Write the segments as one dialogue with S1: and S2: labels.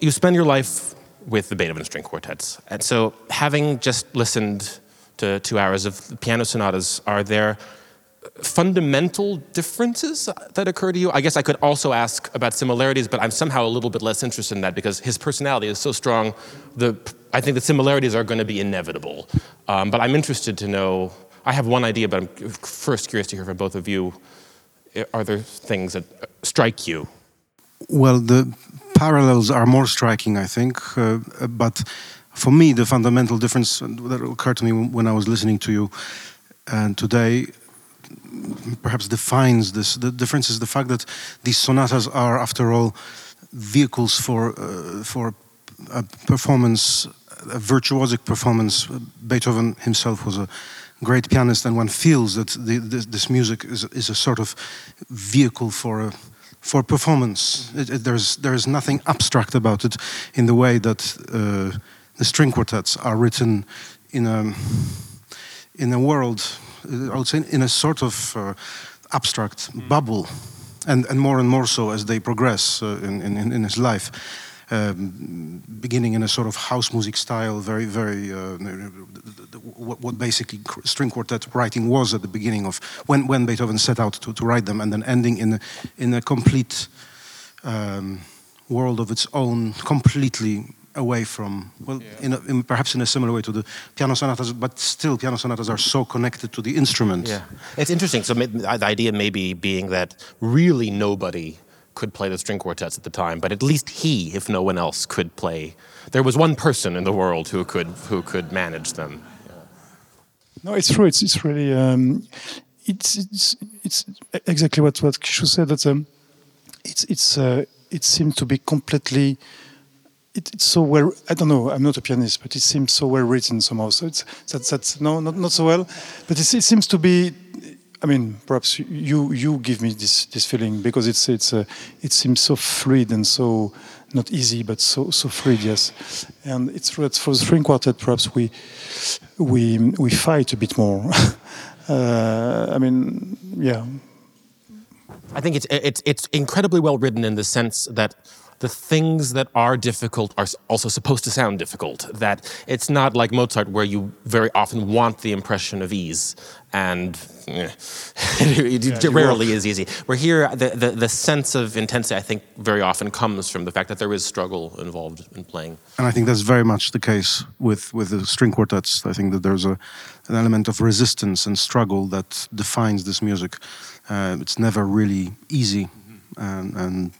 S1: you spend your life with the Beethoven string quartets, and so having just listened to two hours of piano sonatas, are there fundamental differences that occur to you? I guess I could also ask about similarities, but I'm somehow a little bit less interested in that because his personality is so strong. The I think the similarities are going to be inevitable. Um, but I'm interested to know. I have one idea, but I'm first curious to hear from both of you. Are there things that strike you?
S2: Well, the parallels are more striking, I think. Uh, but for me, the fundamental difference that occurred to me when I was listening to you and today perhaps defines this. The difference is the fact that these sonatas are, after all, vehicles for uh, for a performance, a virtuosic performance. Beethoven himself was a great pianist, and one feels that the, this, this, music is, is a sort of vehicle for a, for performance. It, it, there's there's nothing abstract about it in the way that uh, the string quartets are written in a in a world I would say, in a sort of uh, abstract mm. bubble, and, and more and more so as they progress uh, in, in, in his life. Um, beginning in a sort of house music style, very, very, uh, what, what, basically string quartet writing was at the beginning of when, when Beethoven set out to, to write them, and then ending in a, in a complete um, world of its own, completely away from well yeah. in, a, in, perhaps in a similar way to the piano sonatas but still piano sonatas are so connected to the instrument.
S1: Yeah. It's interesting. So the idea maybe being that really nobody could play the string quartets at the time but at least he if no one else could play there was one person in the world who could who could manage them yeah.
S3: no it's true it's, it's really um, it's, it's it's exactly what what Kishu said that um, it's it's uh, it seems to be completely it, it's so well. I don't know. I'm not a pianist, but it seems so well written somehow. So it's that's that's no, not not so well. But it, it seems to be. I mean, perhaps you you give me this this feeling because it's it's uh, it seems so fluid and so not easy, but so so fluid. Yes, and it's for the string quartet, perhaps we we we fight a bit more. uh, I mean, yeah.
S1: I think it's it's it's incredibly well written in the sense that the things that are difficult are also supposed to sound difficult. That it's not like Mozart, where you very often want the impression of ease, and eh, it yeah, rarely is easy. Where here, the, the, the, sense of intensity, I think, very often comes from the fact that there is struggle involved in playing.
S2: And I think that's very much the case with, with the string quartets. I think that there's a, an element of resistance and struggle that defines this music. Uh, it's never really easy. And, and.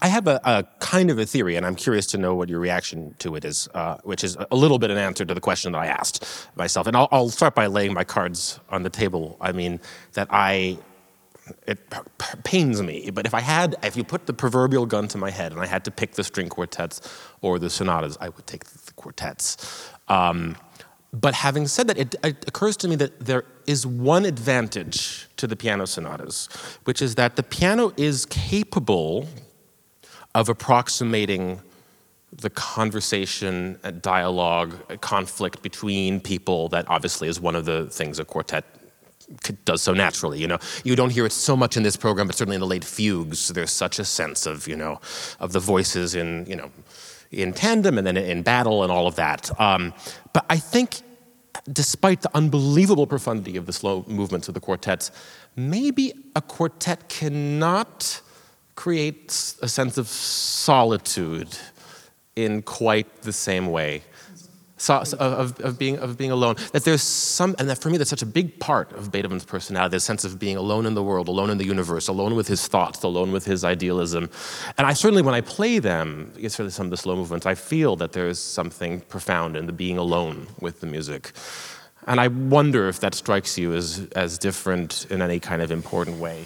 S1: I have a, a, kind of a theory, and I'm curious to know what your reaction to it is, uh, which is a little bit an answer to the question that I asked myself. And I'll, I'll start by laying my cards on the table. I mean, that I it pains me, but if I had, if you put the proverbial gun to my head and I had to pick the string quartets or the sonatas, I would take the quartets. Um, but having said that, it, it, occurs to me that there is one advantage to the piano sonatas, which is that the piano is capable of approximating the conversation, dialogue, conflict between people that obviously is one of the things a quartet does so naturally. You know, you don't hear it so much in this program, but certainly in the late fugues, there's such a sense of you know, of the voices in you know, in tandem and then in battle and all of that. Um, but I think, despite the unbelievable profundity of the slow movements of the quartets, maybe a quartet cannot create a sense of solitude in quite the same way. So, of, of, being, of being alone. That there's some, and that for me, that's such a big part of Beethoven's personality, the sense of being alone in the world, alone in the universe, alone with his thoughts, alone with his idealism. And I certainly, when I play them, especially some of the slow movements, I feel that there's something profound in the being alone with the music. And I wonder if that strikes you as, as different in any kind of important way.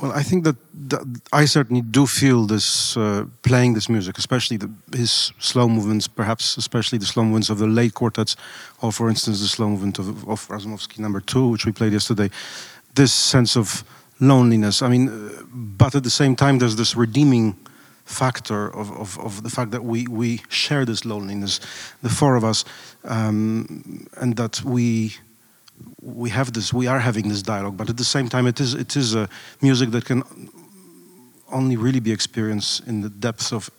S2: Well, I think that, that, I certainly do feel this uh, playing this music, especially the, his slow movements, perhaps especially the slow movements of the late quartets, or for instance the slow movement of, of Razumovsky Number Two, which we played yesterday. This sense of loneliness. I mean, uh, but at the same time, there's this redeeming factor of, of, of, the fact that we, we share this loneliness, the four of us, um, and that we we have this, we are having this dialogue, but at the same time, it is it is a music that can only really be experienced in the depths of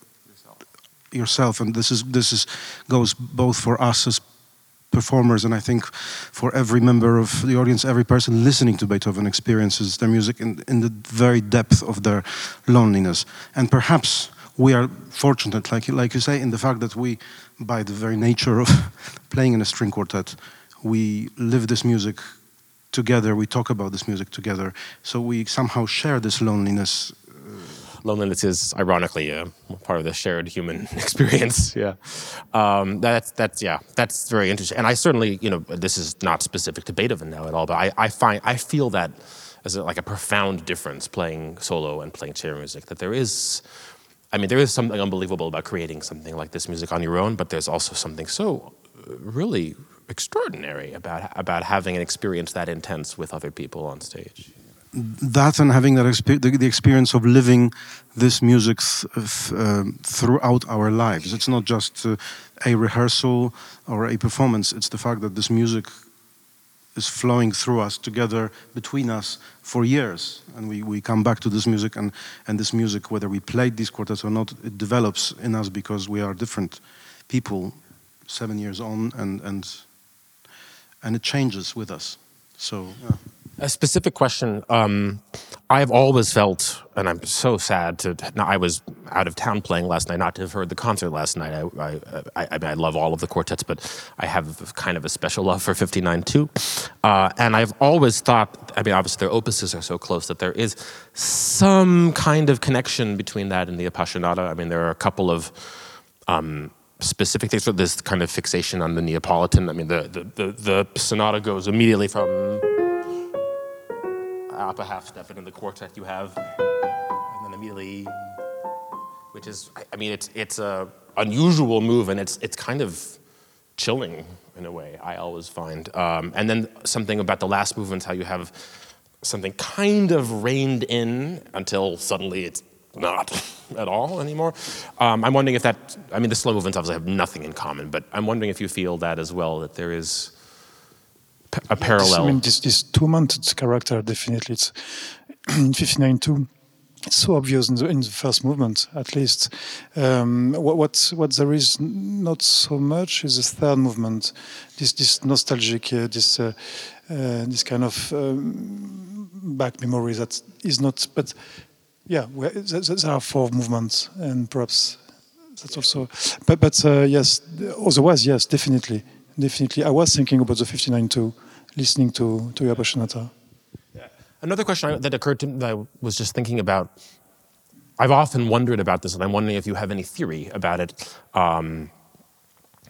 S2: yourself, and this is this is goes both for us as performers, and I think for every member of the audience, every person listening to Beethoven experiences their music in, in the very depth of their loneliness. And perhaps we are fortunate, like, like you say, in the fact that we, by the very nature of playing in a string quartet, we live this music together, we talk about this music together, so we somehow share this loneliness
S1: loneliness is ironically a part of the shared human experience. Yeah, um, that's that's yeah, that's very interesting. And I certainly, you know, this is not specific to Beethoven now at all, but I, I find I feel that as a, like a profound difference playing solo and playing chamber music. That there is, I mean, there is something unbelievable about creating something like this music on your own, but there's also something so uh, really extraordinary about about having an experience that intense with other people on stage
S2: that and having that exp the, the, experience of living this music th uh, throughout our lives. It's not just uh, a rehearsal or a performance. It's the fact that this music is flowing through us together between us for years and we, we come back to this music and, and this music whether we played these quartets or not it develops in us because we are different people seven years on and and and it changes with us so yeah.
S1: A specific question. Um, I've always felt, and I'm so sad to. Now, I was out of town playing last night, not to have heard the concert last night. I, I, I, I, mean, I love all of the quartets, but I have kind of a special love for 59 too. Uh, and I've always thought, I mean, obviously their opuses are so close that there is some kind of connection between that and the Appassionata. I mean, there are a couple of. Um, specific things for this kind of fixation on the Neapolitan. I mean, the, the, the, the sonata goes immediately from up a half step into the quartet you have, and then immediately, which is, I, mean, it's it's a unusual move, and it's it's kind of chilling in a way. I always find, um, and then something about the last movement, how you have something kind of reined in until suddenly it's not at all anymore. Um, I'm wondering if that, I mean, the slow movements obviously have nothing in common, but I'm wondering if you feel that as well, that there is a parallel.
S3: I mean, this, this two-mounted character definitely it's in 59.2. It's so obvious in the, in the, first movement, at least. Um, what, what, what there is not so much is the third movement. This this nostalgic, uh, this uh, uh, this kind of um, back memory that is not. But yeah, there are four movements, and perhaps that's also. But but uh, yes, otherwise yes, definitely definitely. I was thinking about the 59 too, listening to, to Sonata.
S1: Yeah. Another question that occurred to me that I was just thinking about, I've often wondered about this, and I'm wondering if you have any theory about it. Um,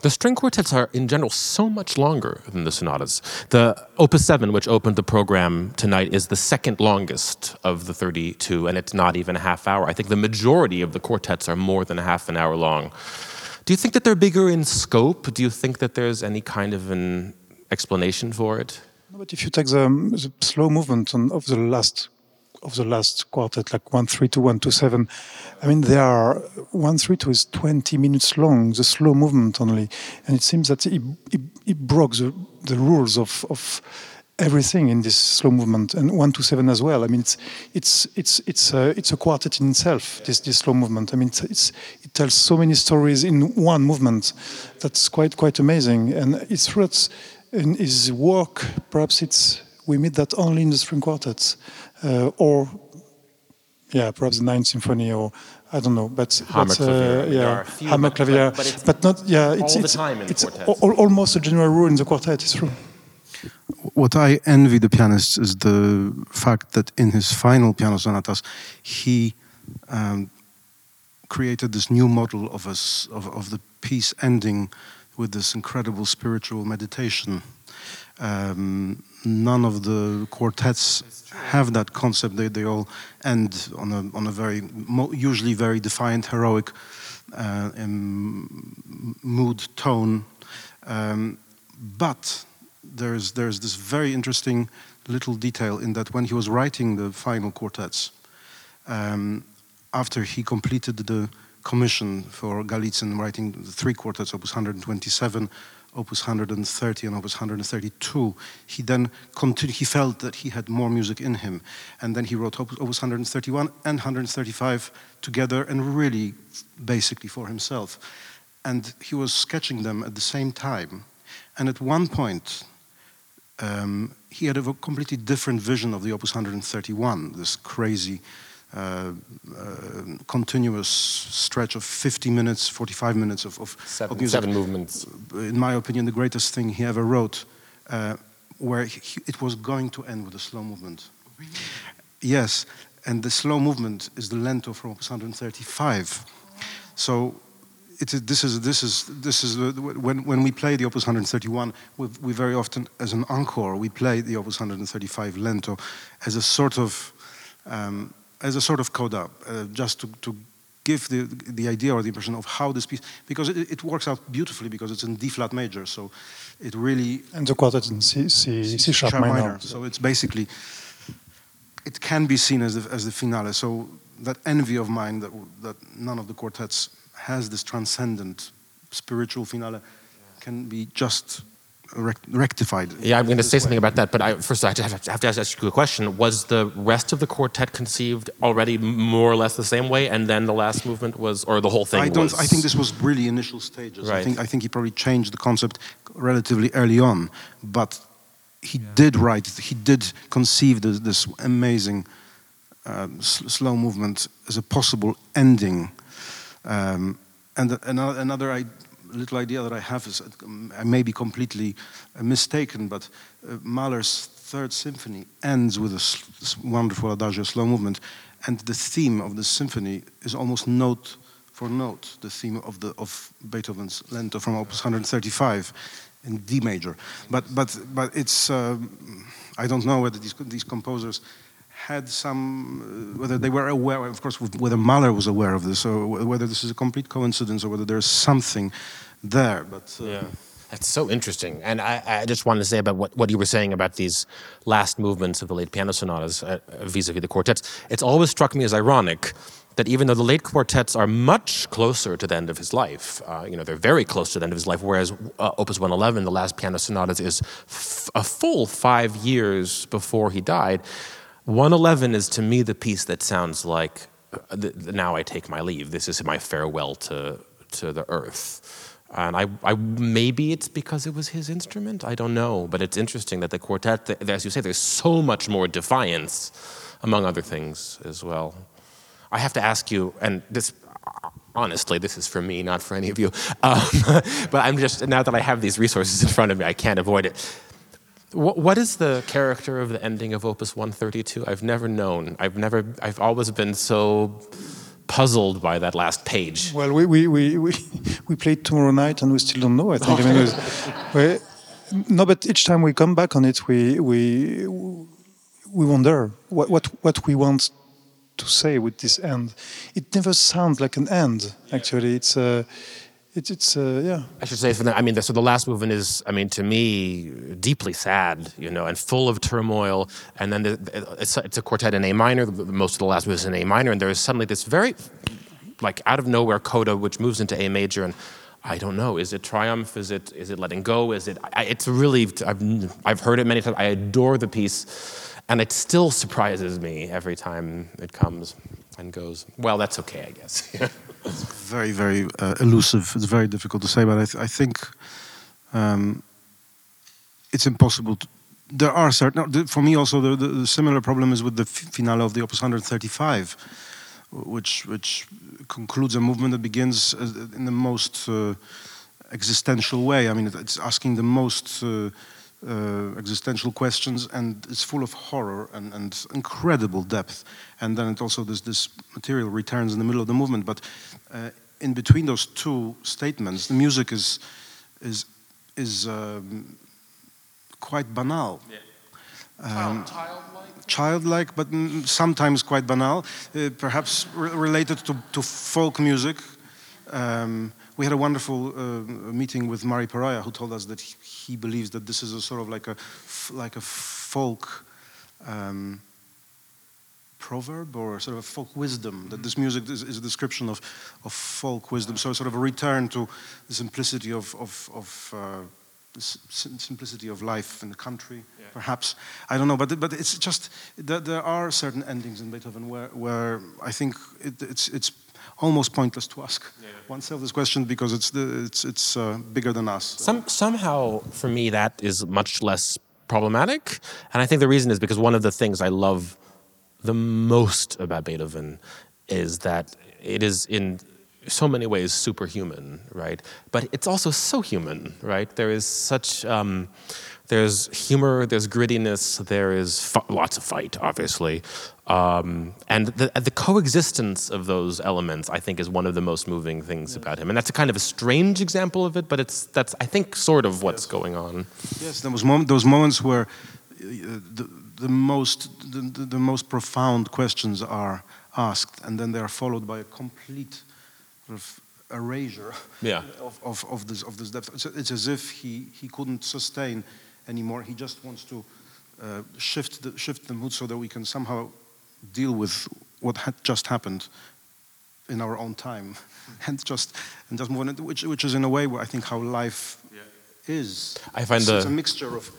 S1: the string quartets are, in general, so much longer than the sonatas. The Opus 7, which opened the program tonight, is the second longest of the 32, and it's not even a half hour. I think the majority of the quartets are more than a half an hour long. Do you think that they're bigger in scope? Do you think that there's any kind of an explanation for it?
S3: But if you take the, the slow movement on, of the last of the last quartet, like one three two one two seven, I mean there are one three two is twenty minutes long, the slow movement only, and it seems that it, it, it broke the, the rules of of everything in this slow movement and one to seven as well. I mean, it's it's it's it's a, it's a quartet in itself. This this slow movement. I mean, it's, it's, it tells so many stories in one movement. That's quite quite amazing. And it's that in his work, perhaps it's we meet that only in the string quartets, or yeah, perhaps the Ninth Symphony or. I don't know, but, but uh, yeah, Hammerklavier, but, but, but, not yeah. It's,
S1: it's,
S3: it's almost a general rule in the quartet. It's true.
S2: What I envy the pianist is the fact that in his final piano sonatas, he um, created this new model of, us, of, of the piece ending with this incredible spiritual meditation. Um, none of the quartets have that concept. They, they all end on a, on a very, usually very defiant, heroic uh, mood tone. Um, but there's, there's this very interesting little detail in that when he was writing the final quartets, um, after he completed the commission for Galitzin writing the three quartets, opus 127, Opus 130 and Opus 132, he then continued, he felt that he had more music in him. And then he wrote Opus, Opus 131 and 135 together and really basically for himself. And he was sketching them at the same time. And at one point, um, he had a completely different vision of the Opus 131, this crazy uh, uh, continuous stretch of 50 minutes, 45 minutes of, of,
S1: Seven,
S2: of music.
S1: seven movements.
S2: In my opinion, the greatest thing he ever wrote, uh, where he, it was going to end with a slow movement. Yes, and the slow movement is the lento from Opus 135. So it is, this is this is this is the, when when we play the Opus 131, we, we very often as an encore we play the Opus 135 lento as a sort of um, as a sort of coda, uh, just to, to give the the idea or the impression of how this piece because it, it works out beautifully because it's in D flat major, so it really
S3: And the quartet in C, C, C sharp, minor.
S2: So it's basically it can be seen as the, as the finale. So that envy of mine that that none of the quartets has this transcendent spiritual finale can be just rect- rectified.
S1: Yeah, I'm going to say
S2: way.
S1: something about that, but I, first I have to, have to ask you a question. Was the rest of the quartet conceived already more or less the same way, and then the last movement was, or the whole thing
S2: I don't.
S1: was?
S2: I think this was really initial stages. I
S1: Right.
S2: think. I think he probably changed the concept relatively early on, but he did write. He did conceive this, this amazing um, s- slow movement as a possible ending. Um, and another, another I, little idea that I have is, um, I may be completely uh, mistaken, but uh, Mahler's Third Symphony ends with a wonderful adagio slow movement, and the theme of the symphony is almost note for note the theme of the of Beethoven's Lento from Opus 135 in D major. But but but it's um, I don't know whether these these composers had some uh, whether they were aware of course whether Mahler was aware of this or whether this is a complete coincidence or whether there's something there. But uh,
S1: Yeah. That's so interesting. And I, I just wanted to say about what, what you were saying about these last movements of the late piano sonatas uh, vis-a-vis the quartets. It's always struck me as ironic that even though the late quartets are much closer to the end of his life, uh, you know, they're very close to the end of his life, whereas uh, Opus 111, the last piano sonatas, is a full five years before he died. 111 is to me the piece that sounds like uh, now I take my leave. This is my farewell to to the earth. And I, I maybe it's because it was his instrument. I don't know, but it's interesting that the quartet, as you say, there's so much more defiance, among other things as well. I have to ask you, and this honestly, this is for me, not for any of you. Um, but I'm just now that I have these resources in front of me, I can't avoid it. What, what is the character of the ending of Opus 132? I've never known. I've never. I've always been so puzzled by that last page.
S3: Well, we, we, we, we, we played tomorrow night and we still don't know, I think. I mean, was- we- no, but each time we come back on it, we, we, we wonder what, what, what we want to say with this end. It never sounds like an end, actually. It's, uh, it, it's uh, yeah.
S1: I should say, I mean, so the last movement is, I mean, to me, deeply sad, you know, and full of turmoil. And then the, the- it's, it's a quartet in A minor. Most of the last movement is in A minor, and there is suddenly this very, like, out of nowhere coda which moves into A major, and I don't know. Is it triumph? Is it is it letting go? Is it? I, it's really. I've I've heard it many times. I adore the piece, and it still surprises me every time it comes and goes. Well, that's okay, I guess.
S2: very, very uh, elusive. It's very difficult to say, but I, th- I think um, it's impossible. To, there are certain. For me, also, the, the, the similar problem is with the finale of the Opus 135, which which concludes a movement that begins uh, in the most uh, existential way. I mean, it's asking the most. Uh, uh, existential questions, and it's full of horror and, and incredible depth. And then it also this this material returns in the middle of the movement. But uh, in between those two statements, the music is is is um, quite banal. Um, childlike, but mm, sometimes quite banal, uh, perhaps re- related to, to folk music. Um, we had a wonderful uh, meeting with Murray Perahia, who told us that he, he believes that this is a sort of like a like a folk um, proverb or sort of a folk wisdom. That this music is, is a description of, of folk wisdom. So sort of a return to the simplicity of of, of uh, simplicity of life in the country, perhaps. I don't know, but but it's just there, there are certain endings in Beethoven where where I think it, it's it's almost pointless to ask oneself this question because it's the, it's it's uh, bigger than us.
S1: Some, somehow, for me, that is much less problematic. And I think the reason is because one of the things I love the most about Beethoven is that it is in so many ways superhuman, right? But it's also so human, right? There is such. Um, there's humor, there's grittiness, there is fu- lots of fight, obviously. Um, and the, the coexistence of those elements, I think, is one of the most moving things about him. And that's a kind of a strange example of it, but it's, that's, I think, sort of what's going on.
S2: Yes, there was mom- those moments where uh, the, the most the, the, the most profound questions are asked, and then they are followed by a complete sort of erasure
S1: Yeah.
S2: of, of, of this of this depth. It's, it's as if he, he couldn't sustain anymore. He just wants to uh, shift the shift the mood so that we can somehow deal with what had just happened in our own time, and just and just move on. Which which is in a way where I think how life is.
S1: I find
S2: it's, it's
S1: the-
S2: a mixture of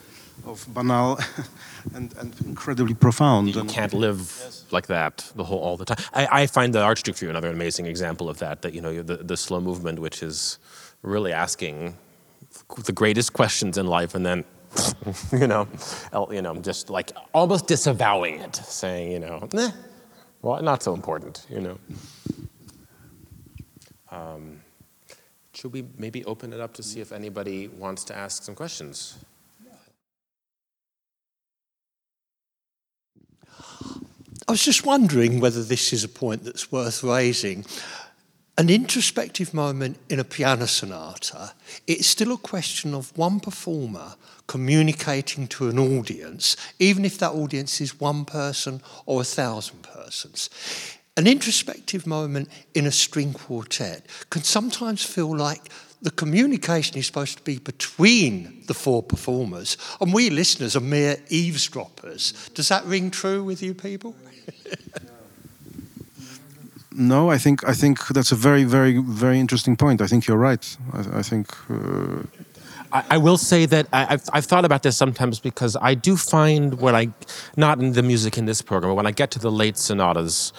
S2: of banal and, and incredibly profound.
S1: You
S2: and
S1: can't live like that the whole all the time. I, I find the Archduke Fugue another amazing example of that. That you know the, the slow movement, which is really asking the greatest questions in life, and then you know, you know, just like almost disavowing it, saying you know, nah, well, not so important, you know. Um, should we maybe open it up to see if anybody wants to ask some questions?
S4: I was just wondering whether this is a point that's worth raising. An introspective moment in a piano sonata, it's still a question of one performer communicating to an audience, even if that audience is one person or a thousand persons. An introspective moment in a string quartet can sometimes feel like the communication is supposed to be between the four performers, and we listeners are mere eavesdroppers. Does that ring true with you people?
S2: No, I think I think that's a very very very interesting point. I think you're right. I, I think uh,
S1: I, will say that I, I've, I've thought about this sometimes because I do find when I, not in the music in this program, but when I get to the late sonatas,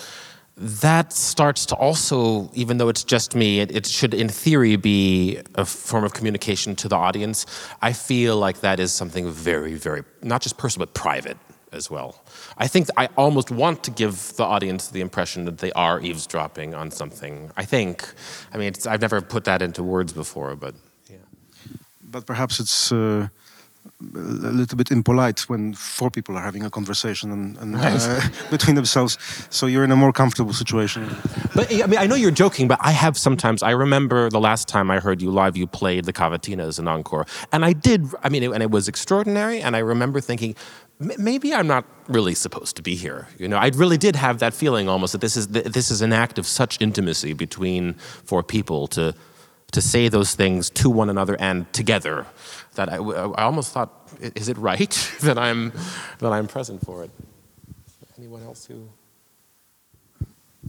S1: that starts to also, even though it's just me, it, it should in theory be a form of communication to the audience. I feel like that is something very, very, not just personal, but private as well. I think I almost want to give the audience the impression that they are eavesdropping on something. I think. I mean, it's, I've never put that into words before, but yeah.
S2: but perhaps it's uh, a little bit impolite when four people are having a conversation and, and uh, between themselves. So you're in a more comfortable situation.
S1: But I mean, I know you're joking, but I have sometimes. I remember the last time I heard you live, you played the Cavatina as an encore, and I did. I mean, it, and it was extraordinary. And I remember thinking, "M- maybe I'm not really supposed to be here. You know, I really did have that feeling almost that this is this is an act of such intimacy between four people to to say those things to one another and together that I, I almost thought, is it right that I'm that I'm present for it? Anyone else who?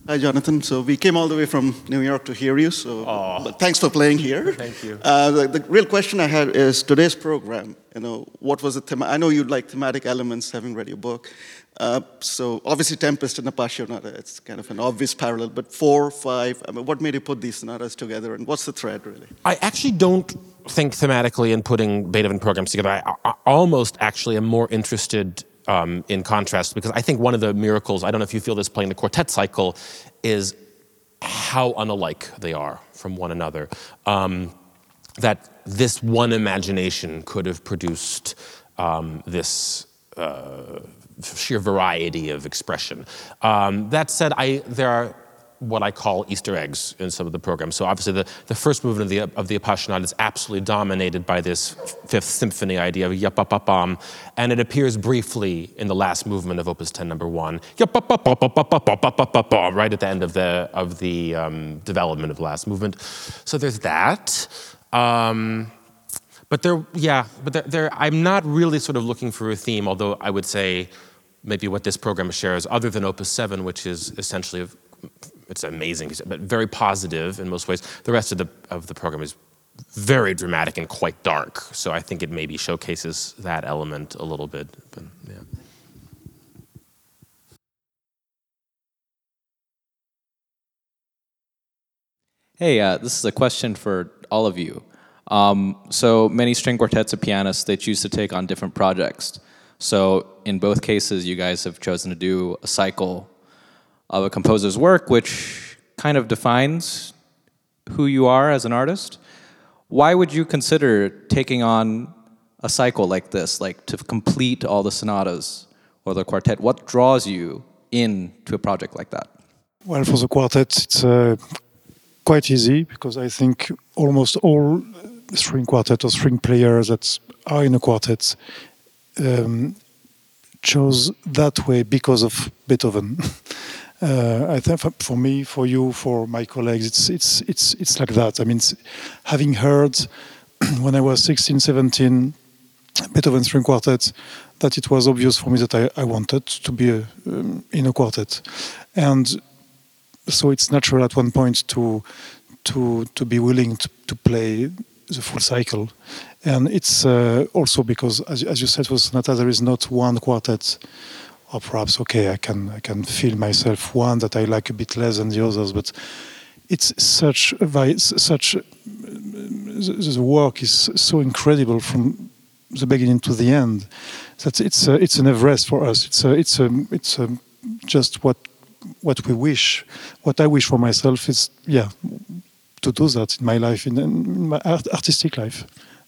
S5: Hi, Jonathan. So we came all the way from New York to hear you. So, but thanks for playing here.
S1: Thank you.
S5: Uh, the, the real question I had is today's program. You know, what was the theme? I know you like thematic elements, having read your book. Uh, so obviously, Tempest and Appassionata, it's kind of an obvious parallel. But four, five. I mean, what made you put these sonatas together, and what's the thread really?
S1: I actually don't think thematically in putting Beethoven programs together. I, I almost actually am more interested um, in contrast because I think one of the miracles, I don't know if you feel this playing the quartet cycle, is how unalike they are from one another. Um, that this one imagination could have produced um, this uh, sheer variety of expression. Um, that said, I, there are what I call Easter eggs in some of the programs. So obviously the, the first movement of the, of the Appassionata is absolutely dominated by this Fifth Symphony idea of yap up up um, and it appears briefly in the last movement of Opus 10, number one, Yup up up up up up up up up up up right at the end of the, of the um, development of the last movement. So there's that. Um, but there, yeah, but there, there, I'm not really sort of looking for a theme, although I would say maybe what this program shares, other than Opus 7, which is essentially it's amazing, but very positive in most ways. The rest of the, of the program is very dramatic and quite dark. So I think it maybe showcases that element a little bit. But, yeah.
S6: Hey, uh, this is a question for all of you. Um, so many string quartets of pianists, they choose to take on different projects. So in both cases, you guys have chosen to do a cycle of a composer's work, which kind of defines who you are as an artist. Why would you consider taking on a cycle like this, like to complete all the sonatas or the quartet? What draws you into a project like that?
S3: Well, for the quartet, it's uh, quite easy because I think almost all string quartet or string players that are in a quartet um, chose that way because of Beethoven. uh, I think for me, for you, for my colleagues, it's it's it's it's like that. I mean, having heard when I was 16, 17, Beethoven string quartet, that it was obvious for me that I, I wanted to be a, um, in a quartet, and so it's natural at one point to to to be willing to, to play the full cycle, and it's uh, also because, as, as you said, for sonata there is not one quartet, or perhaps okay, I can I can feel myself one that I like a bit less than the others, but it's such a, such uh, the, the work is so incredible from the beginning to the end that it's a, it's an Everest for us. It's a, it's a, it's a, just what what we wish. What I wish for myself is yeah to do that in my life, in, in my art, artistic life,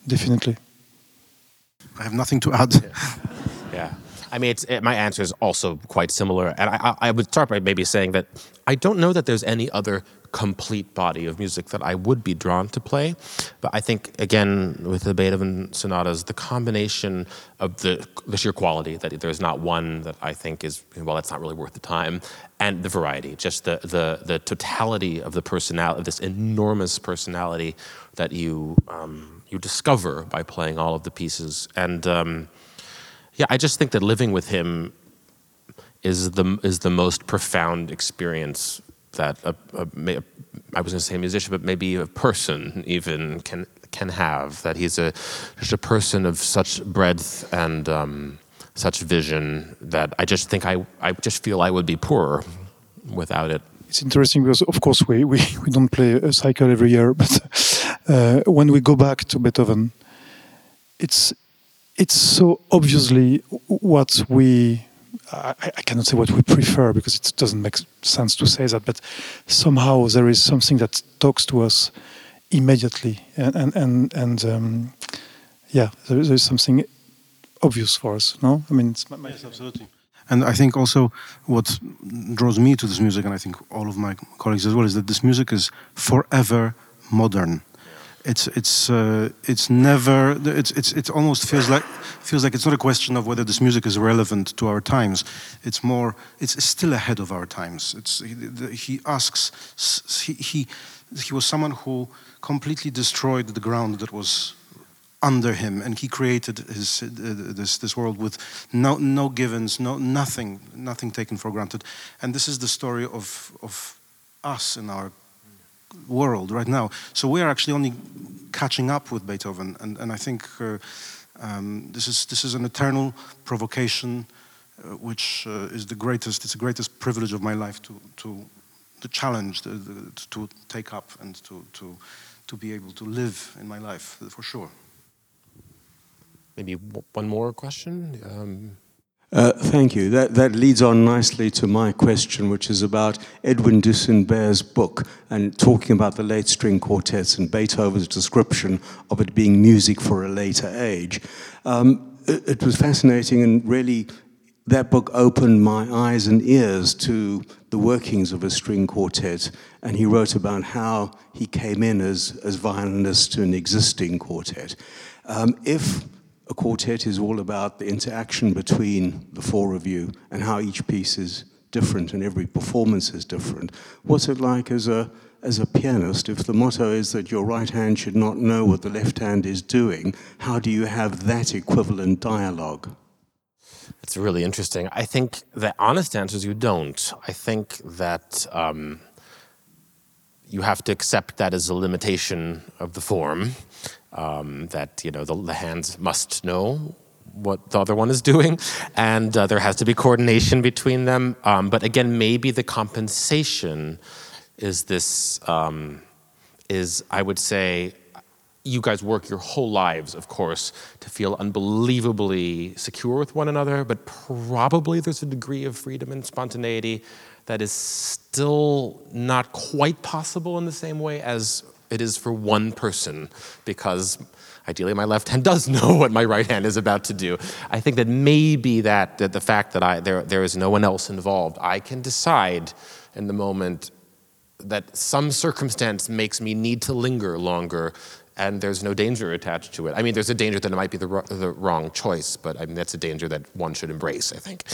S3: definitely.
S2: I have nothing to add.
S1: I mean, it, my answer is also quite similar. And I, I, would start by maybe saying that I don't know that there's any other complete body of music that I would be drawn to play. But I think, again, with the Beethoven sonatas, the combination of the, the sheer quality, that there's not one that I think is, well, that's not really worth the time, and the variety, just the, the, the totality of the personality, this enormous personality that you, um, you discover by playing all of the pieces. And um, yeah, I just think that living with him is the, is the most profound experience that a, a, I was going to say a musician, but maybe a person even can can have. That he's a just a person of such breadth and um, such vision that I just think I I just feel I would be poorer without it.
S3: It's interesting because of course we we, we don't play a cycle every year, but uh, when we go back to Beethoven, it's it's so obviously what we I, I, cannot say what we prefer because it doesn't make sense to say that, but somehow there is something that talks to us immediately, and and and, and um, yeah, there, there is something obvious for us. No, I mean, it's
S2: my, my yes, absolutely. And I think also what draws me to this music, and I think all of my colleagues as well, is that this music is forever modern it's it's uh, it's never it's it's it almost feels like feels like it's not a question of whether this music is relevant to our times. It's more it's still ahead of our times. It's he, he asks he, he he was someone who completely destroyed the ground that was under him, and he created his uh, this this world with no no givens, no nothing nothing taken for granted. And this is the story of of us in our world right now. So we are actually only catching up with Beethoven, and, and I think uh, um, this is this is an eternal provocation, uh, which uh, is the greatest. It's the greatest privilege of my life to to the challenge, the, the, to take up, and to to to be able to live in my life for sure.
S1: Maybe one more question. Um,
S7: uh, thank you. That, that leads on nicely to my question, which is about Edwin de book and talking about the late string quartets and Beethoven's description of it being music for a later age. Um, it, it was fascinating and really that book opened my eyes and ears to the workings of a string quartet, and he wrote about how he came in as, as violinist to an existing quartet. Um, if a quartet is all about the interaction between the four of you and how each piece is different and every performance is different. What's it like as a as a pianist, if the motto is that your right hand should not know what the left hand is doing, how do you have that equivalent dialogue?
S1: It's really interesting. I think the honest answer is you don't. I think that um, you have to accept that as a limitation of the form. Um, that you know the, the hands must know what the other one is doing, and uh, there has to be coordination between them. Um, but again, maybe the compensation is this um, is I would say you guys work your whole lives, of course, to feel unbelievably secure with one another, but probably there's a degree of freedom and spontaneity that is still not quite possible in the same way as it is for one person, because ideally my left hand does know what my right hand is about to do. I think that maybe that, that the fact that I, there, there is no one else involved, I can decide in the moment that some circumstance makes me need to linger longer and there's no danger attached to it. I mean, there's a danger that it might be the, the wrong choice, but I mean, that's a danger that one should embrace, I think.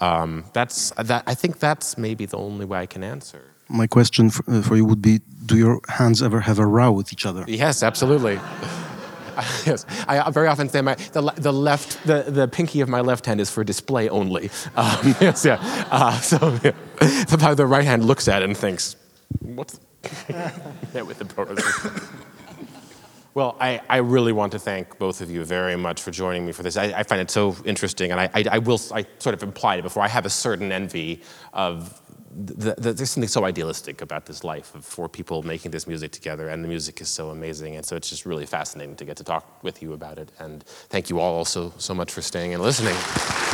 S1: Um, that's, that, I think that's maybe the only way I can answer.
S2: My question for, uh, for you would be Do your hands ever have a row with each other?
S1: Yes, absolutely. yes, I very often say my the, the left the, the pinky of my left hand is for display only. Um, yes, yeah. Uh, so yeah. the right hand looks at it and thinks, "What's yeah, with the well, I, I really want to thank both of you very much for joining me for this. I, I find it so interesting, and I, I, I, will, I sort of implied it before, I have a certain envy of, the, the, there's something so idealistic about this life of four people making this music together, and the music is so amazing, and so it's just really fascinating to get to talk with you about it. And thank you all also so much for staying and listening.